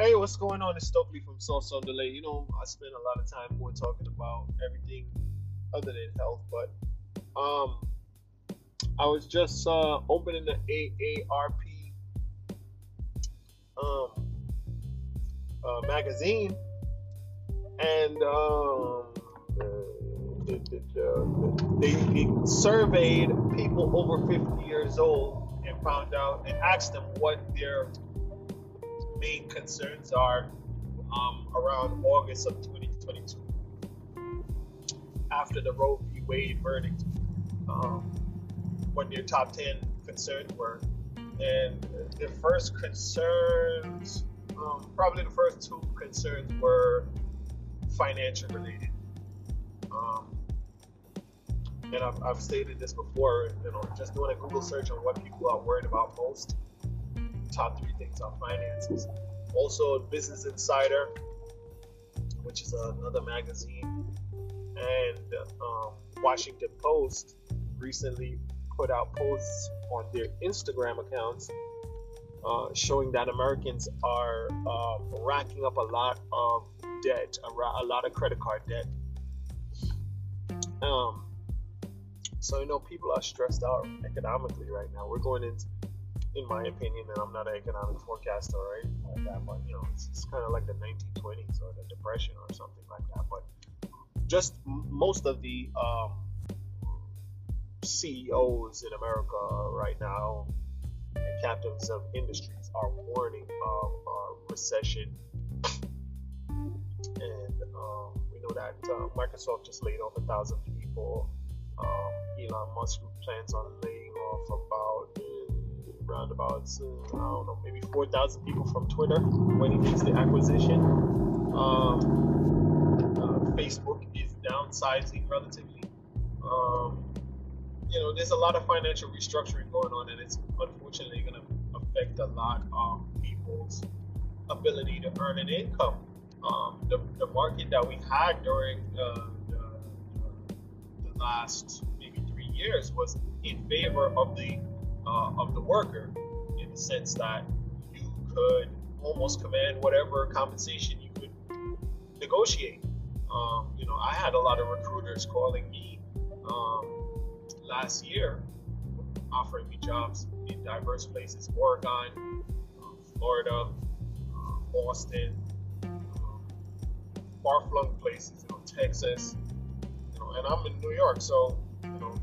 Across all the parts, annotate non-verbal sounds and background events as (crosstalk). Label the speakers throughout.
Speaker 1: Hey, what's going on? It's Stokely from on Delay. You know, I spend a lot of time more talking about everything other than health, but um, I was just uh, opening the AARP um, uh, magazine, and um, the, the, the, they, they surveyed people over 50 years old and found out and asked them what their main concerns are um, around August of 2022 after the Roe v. Wade verdict. Um, what your top 10 concerns were. And the first concerns, um, probably the first two concerns were financial related. Um, and I've, I've stated this before, you know, just doing a Google search on what people are worried about most top three things are finances. Also, Business Insider, which is another magazine, and um, Washington Post recently put out posts on their Instagram accounts uh, showing that Americans are uh, racking up a lot of debt, a, a lot of credit card debt. Um, so you know, people are stressed out economically right now. We're going into in my opinion, and I'm not an economic forecaster or anything like that, but you know, it's, it's kind of like the 1920s or the Depression or something like that. But just most of the um, CEOs in America right now and captains of industries are warning of a recession. And um, we know that uh, Microsoft just laid off a thousand people. Um, Elon Musk plans on laying off about roundabouts, uh, I don't know, maybe 4,000 people from Twitter when he makes the acquisition. Um, uh, Facebook is downsizing relatively. Um, you know, there's a lot of financial restructuring going on, and it's unfortunately going to affect a lot of people's ability to earn an income. Um, the, the market that we had during uh, the, the last maybe three years was in favor of the uh, of the worker in the sense that you could almost command whatever compensation you could negotiate. Um, you know, I had a lot of recruiters calling me um, last year, offering me jobs in diverse places: Oregon, uh, Florida, Boston, um, far-flung places, you know, Texas. You know, and I'm in New York, so you know,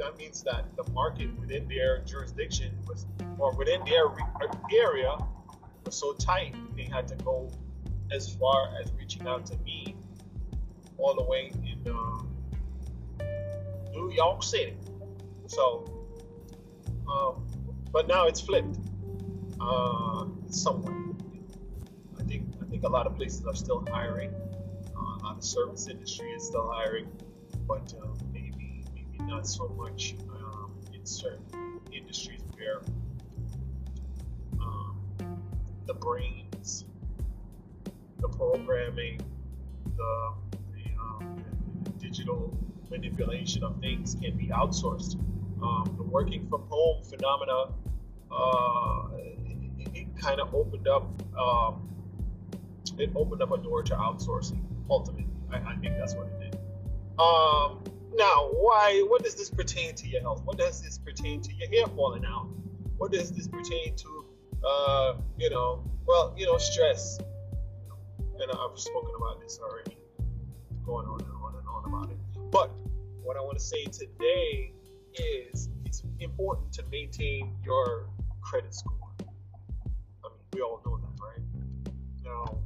Speaker 1: that means that the market within their jurisdiction was, or within their area, was so tight they had to go as far as reaching out to me all the way in uh, New York City. So, um, but now it's flipped uh, somewhat. I think I think a lot of places are still hiring. Uh, a lot of service industry is still hiring, but uh, not so much um, in certain industries where um, the brains, the programming, the, the, um, the, digital manipulation of things can be outsourced. Um, the working from home phenomena, uh, it, it kind of opened up, um, it opened up a door to outsourcing. Ultimately, I, I think that's what it did. Um, now, why? What does this pertain to your health? What does this pertain to your hair falling out? What does this pertain to? Uh, you know, well, you know, stress. And I've spoken about this already, going on and on and on about it. But what I want to say today is it's important to maintain your credit score. I mean, we all know that, right? Now,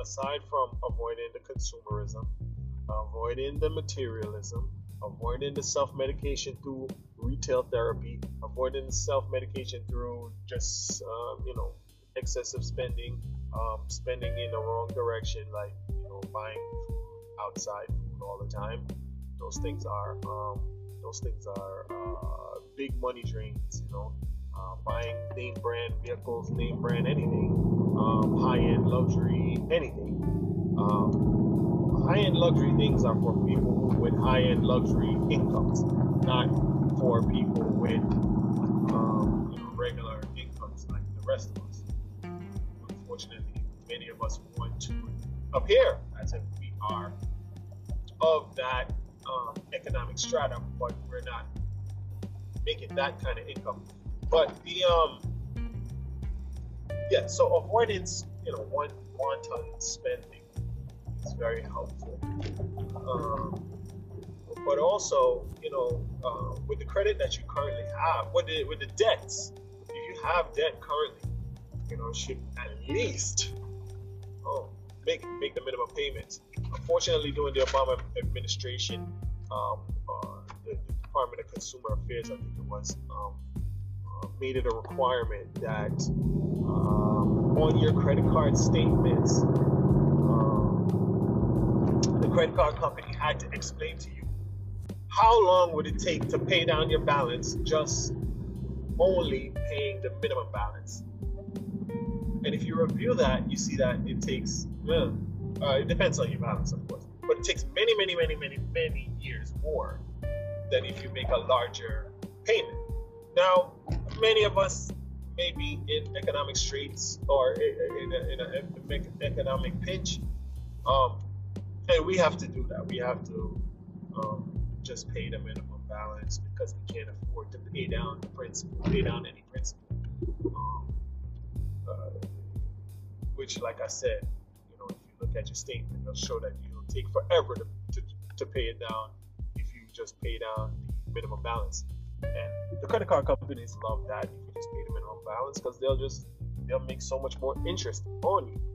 Speaker 1: aside from avoiding the consumerism avoiding the materialism, avoiding the self medication through retail therapy, avoiding the self medication through just, um, you know, excessive spending, um, spending in the wrong direction, like, you know, buying outside food all the time. Those things are, um, those things are uh, big money drains, you know. Uh, buying name brand vehicles, name brand anything, um, high end luxury, anything. High-end luxury things are for people with high-end luxury incomes, not for people with um, you know, regular incomes like the rest of us. unfortunately, many of us want to appear as if we are of that um, economic strata, but we're not making that kind of income. But the um, yeah, so avoidance, you know, one wanton spending is very helpful. Um, but also, you know, uh, with the credit that you currently have, with the with the debts, if you have debt currently, you know, should at least oh, make make the minimum payments. Unfortunately, during the Obama administration, um, uh, the, the, Department of Consumer Affairs, I think it was, um, uh, made it a requirement that um, on your credit card statements, um, the credit card company had to explain to you how long would it take to pay down your balance just only paying the minimum balance. And if you review that, you see that it takes, well, uh, it depends on your balance, of course, but it takes many, many, many, many, many years more than if you make a larger payment. Now, many of us may be in economic straits or in an economic pinch, um, and we have to do that. We have to um, just pay the minimum balance because we can't afford to pay down the principal, pay down any principal. Um, uh, which, like I said, you know, if you look at your statement, it'll show that you'll take forever to, to, to pay it down if you just pay down the minimum balance. And the credit card companies love that if you just pay the minimum balance because they'll just they'll make so much more interest on you.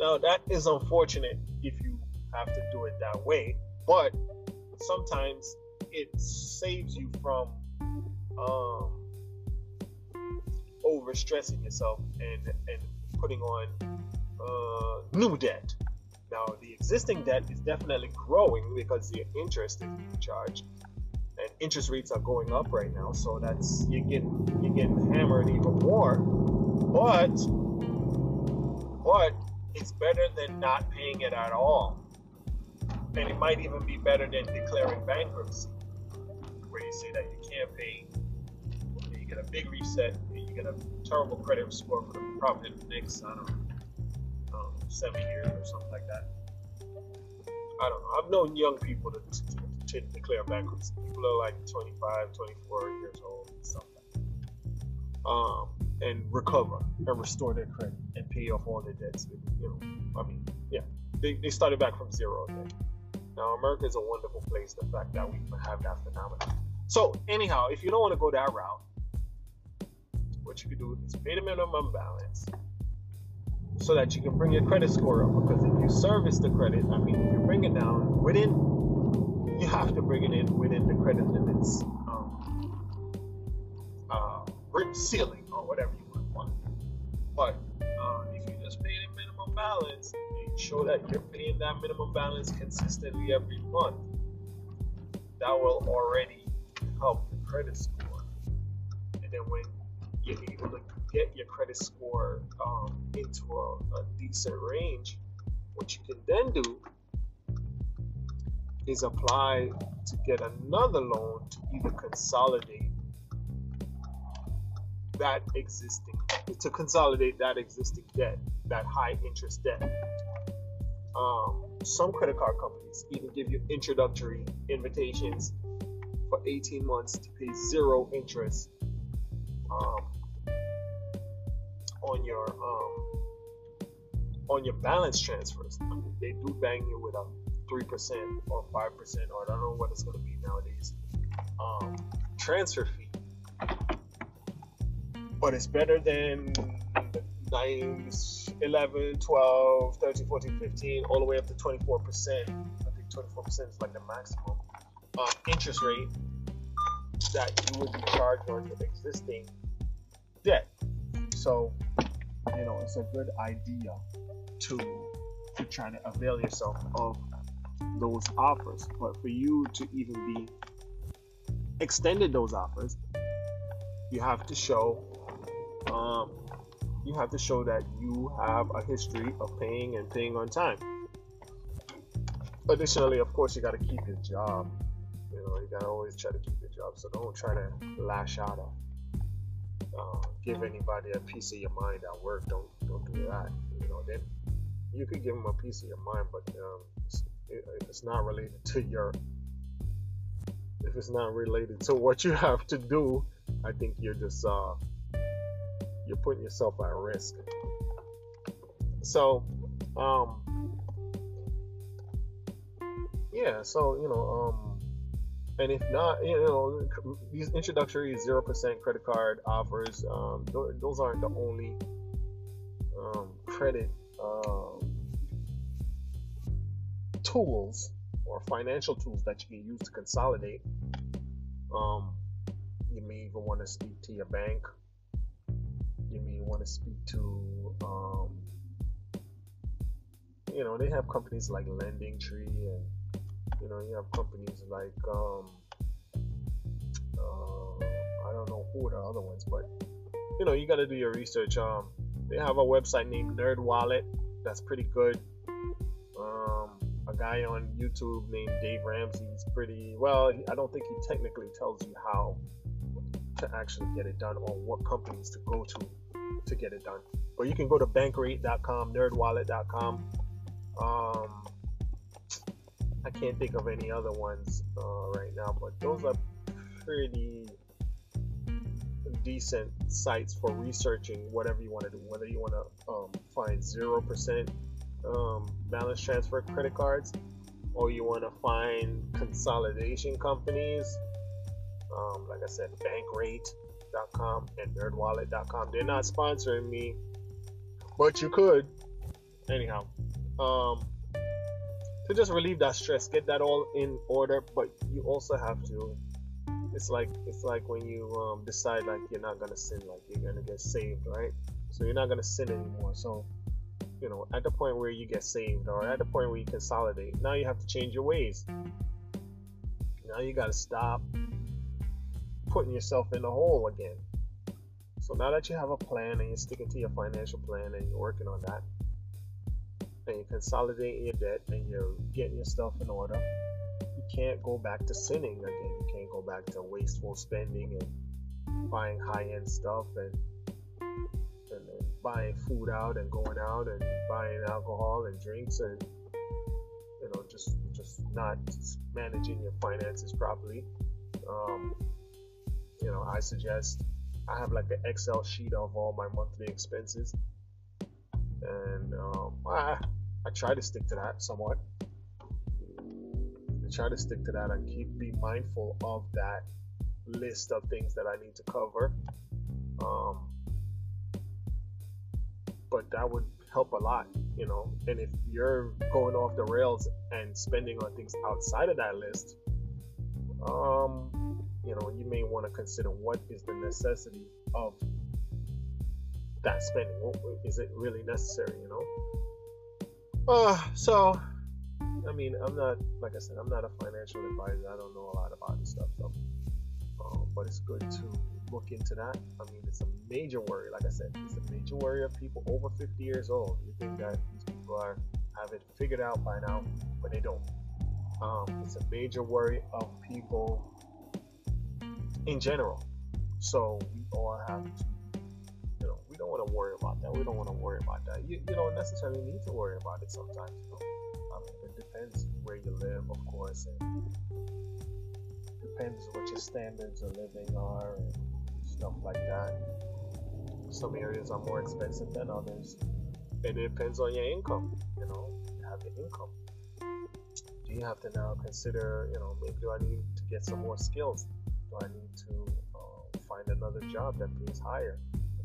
Speaker 1: Now that is unfortunate if you have to do it that way, but sometimes it saves you from um, overstressing yourself and and putting on uh, new debt. Now, the existing debt is definitely growing because the interest is being charged, and interest rates are going up right now. So that's you get you're getting hammered even more. But but it's better than not paying it at all, and it might even be better than declaring bankruptcy, where you say that you can't pay. You get a big reset, and you get a terrible credit score for the, probably the next I don't know um, seven years or something like that. I don't know. I've known young people to, to, to declare bankruptcy. People are like 25, 24 years old that. Um, and recover and restore their credit and pay off all their debts. You know, I mean, yeah, they, they started back from zero then. Now, America is a wonderful place. The fact that we even have that phenomenon. So, anyhow, if you don't want to go that route, what you can do is pay the minimum balance so that you can bring your credit score up. Because if you service the credit, I mean, if you bring it down within, you have to bring it in within the credit limits um, uh, ceiling or whatever you want. But uh, if you just pay the minimum balance make sure that you're paying that minimum balance consistently every month, that will already help the credit score. And then when you're able to get your credit score um, into a, a decent range, what you can then do is apply to get another loan to either consolidate that existing to consolidate that existing debt, that high interest debt. Um, some credit card companies even give you introductory invitations for 18 months to pay zero interest um, on your um, on your balance transfers. I mean, they do bang you with a three percent or five percent, or I don't know what it's going to be nowadays. Um, transfer fee, but it's better than 9, 11, 12, 13, 14, 15, all the way up to 24 percent. I think 24 percent is like the maximum uh, interest rate that you would be charged on your existing debt. So you know, it's a good idea to to try to avail yourself of those offers. But for you to even be extended those offers, you have to show um, you have to show that you have a history of paying and paying on time. Additionally, of course, you got to keep your job. You know, you got to always try to keep your job. So don't try to lash out uh, give anybody a piece of your mind at work. Don't don't do that. You know, then you could give them a piece of your mind, but um, it's, it, it's not related to your. If it's not related to what you (laughs) have to do, I think you're just uh, you're putting yourself at risk. So, um, yeah. So you know, um, and if not, you know, these introductory zero percent credit card offers, um, those aren't the only um, credit um, tools or financial tools that you can use to consolidate. Um, you may even want to speak to your bank. You may want to speak to, um, you know, they have companies like Lending Tree and you know, you have companies like um, uh, I don't know who the other ones, but you know, you got to do your research. Um, they have a website named Nerd Wallet that's pretty good. Um, a guy on YouTube named Dave Ramsey is pretty well. I don't think he technically tells you how to actually get it done or what companies to go to to get it done. Or you can go to bankrate.com, nerdwallet.com. Um, I can't think of any other ones uh, right now, but those are pretty decent sites for researching whatever you want to do. Whether you want to um, find zero percent um, balance transfer credit cards, or you want to find consolidation companies. Um, like I said, Bankrate.com and NerdWallet.com. They're not sponsoring me, but you could. Anyhow, um, to just relieve that stress, get that all in order. But you also have to. It's like it's like when you um, decide like you're not gonna sin, like you're gonna get saved, right? So you're not gonna sin anymore. So you know, at the point where you get saved, or at the point where you consolidate, now you have to change your ways. Now you gotta stop putting yourself in the hole again. So now that you have a plan and you're sticking to your financial plan and you're working on that, and you're consolidating your debt and you're getting your stuff in order, you can't go back to sinning again. You can't go back to wasteful spending and buying high end stuff and, and, and buying food out and going out and buying alcohol and drinks and you know just just not managing your finances properly. Um, you know, I suggest I have like an Excel sheet of all my monthly expenses, and um, I, I try to stick to that somewhat. I try to stick to that and keep be mindful of that list of things that I need to cover. Um, but that would help a lot, you know. And if you're going off the rails and spending on things outside of that list, um, you know, you may want to consider what is the necessity of that spending. Is it really necessary, you know? Uh, so, I mean, I'm not, like I said, I'm not a financial advisor. I don't know a lot about this stuff, so, um, but it's good to look into that. I mean, it's a major worry. Like I said, it's a major worry of people over 50 years old. You think that these people are have it figured out by now, but they don't. Um, it's a major worry of people in general. So we all have to you know, we don't want to worry about that. We don't want to worry about that. You, you don't necessarily need to worry about it sometimes. You know? I mean, it depends where you live, of course, and depends what your standards of living are and stuff like that. Some areas are more expensive than others. It depends on your income. You know, you have your income. Do you have to now consider, you know, maybe do I need to get some more skills? Do I need to uh, find another job that pays higher?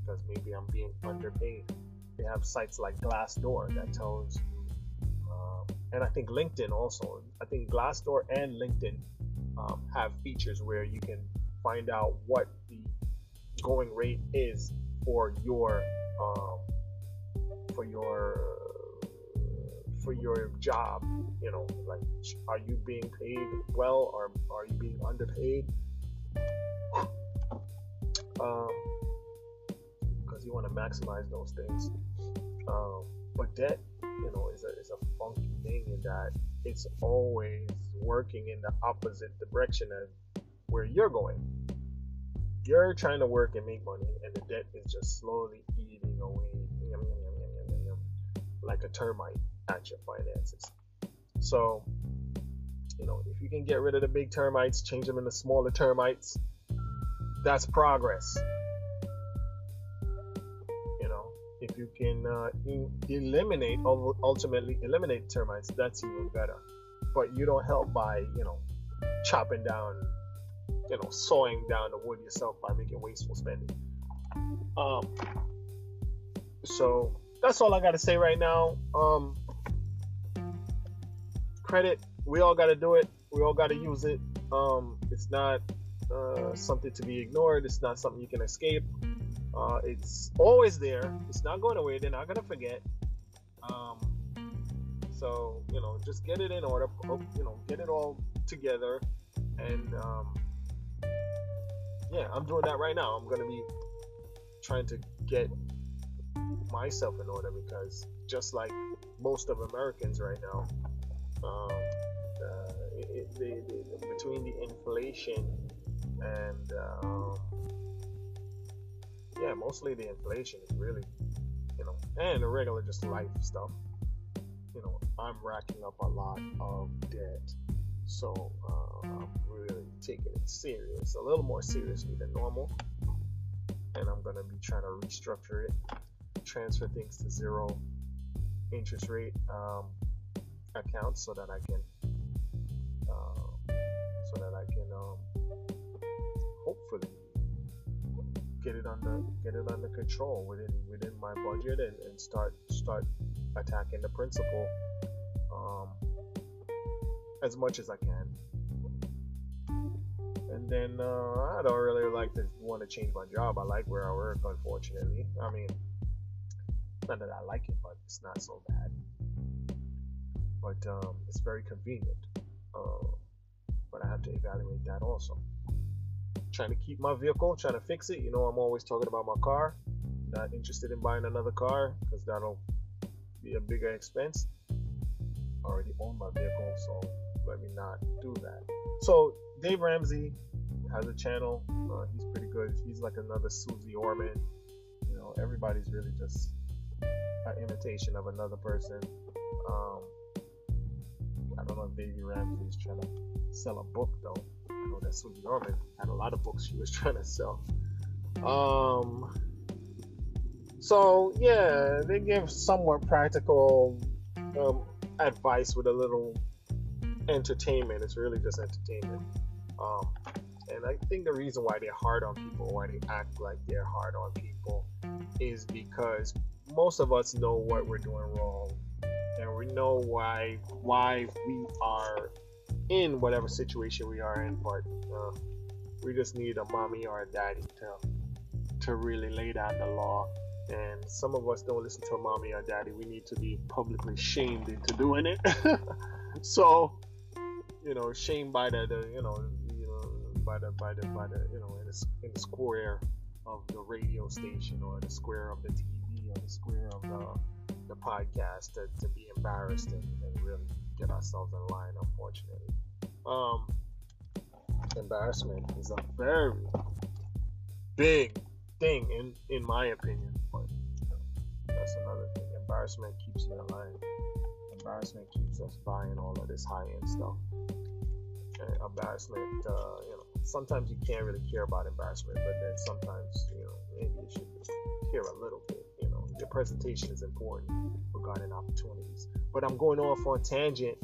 Speaker 1: because maybe I'm being underpaid. They have sites like Glassdoor that tells you, um, and I think LinkedIn also. I think Glassdoor and LinkedIn um, have features where you can find out what the going rate is for your um, for your for your job. You know, like are you being paid well or are you being underpaid? Um, because you want to maximize those things. Um, but debt, you know, is a, is a funky thing in that it's always working in the opposite direction of where you're going. you're trying to work and make money, and the debt is just slowly eating away like a termite at your finances. So, you know, if you can get rid of the big termites, change them into smaller termites, that's progress. You know, if you can uh, eliminate, ultimately eliminate termites, that's even better. But you don't help by, you know, chopping down, you know, sawing down the wood yourself by making wasteful spending. Um, so that's all I got to say right now. Um, credit, we all got to do it. We all got to use it. Um, it's not uh, something to be ignored. It's not something you can escape. Uh, it's always there. It's not going away. They're not gonna forget. Um, so you know, just get it in order. You know, get it all together, and um, yeah, I'm doing that right now. I'm gonna be trying to get myself in order because just like most of Americans right now, um, uh, it, it, it, between the inflation and um, yeah, mostly the inflation is really, you know, and the regular just life stuff. You know, I'm racking up a lot of debt, so uh, I'm really taking it serious, a little more seriously than normal, and I'm gonna be trying to restructure it transfer things to zero interest rate um, accounts so that I can uh, so that I can um, hopefully get it under get it under control within within my budget and, and start start attacking the principal um, as much as I can. And then uh, I don't really like to want to change my job. I like where I work, unfortunately. I mean, not that I like it, but it's not so bad. But um, it's very convenient. Uh, but I have to evaluate that also. Trying to keep my vehicle, trying to fix it. You know, I'm always talking about my car. Not interested in buying another car because that'll be a bigger expense. Already own my vehicle, so let me not do that. So Dave Ramsey has a channel. Uh, he's pretty good. He's like another Susie Orman. You know, everybody's really just an imitation of another person. Um, I don't know if Davey Ramsey is trying to sell a book though. I know that Susie Orman had a lot of books she was (laughs) trying to sell. Um, so yeah, they give somewhat practical um, advice with a little entertainment. It's really just entertainment. Um, and I think the reason why they're hard on people, why they act like they're hard on people, is because most of us know what we're doing wrong and we know why why we are in whatever situation we are in but uh, we just need a mommy or a daddy to to really lay down the law. And some of us don't listen to a mommy or daddy. We need to be publicly shamed into doing it. (laughs) So you know shamed by the, the you know you know by the by the by the you know in the, in the square of the radio station or the square of the TV or the square of the, the podcast to, to be embarrassed and, and really get ourselves in line, unfortunately. Um, embarrassment is a very big thing, in, in my opinion, but that's another thing. Embarrassment keeps you in line. Embarrassment keeps us buying all of this high end stuff. And embarrassment, uh, you know, sometimes you can't really care about embarrassment, but then sometimes, you know, maybe you should care a little bit your presentation is important regarding opportunities. But I'm going off on tangent.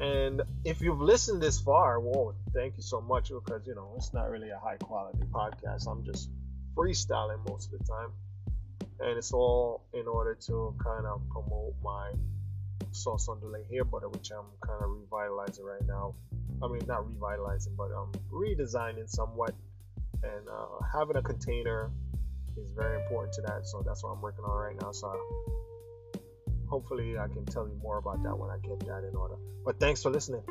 Speaker 1: And if you've listened this far, well, thank you so much because you know it's not really a high quality podcast. I'm just freestyling most of the time, and it's all in order to kind of promote my sauce on delay hair butter, which I'm kind of revitalizing right now. I mean, not revitalizing, but um, redesigning somewhat, and uh, having a container is very important to that. So that's what I'm working on right now. So hopefully I can tell you more about that when I get that in order. But thanks for listening.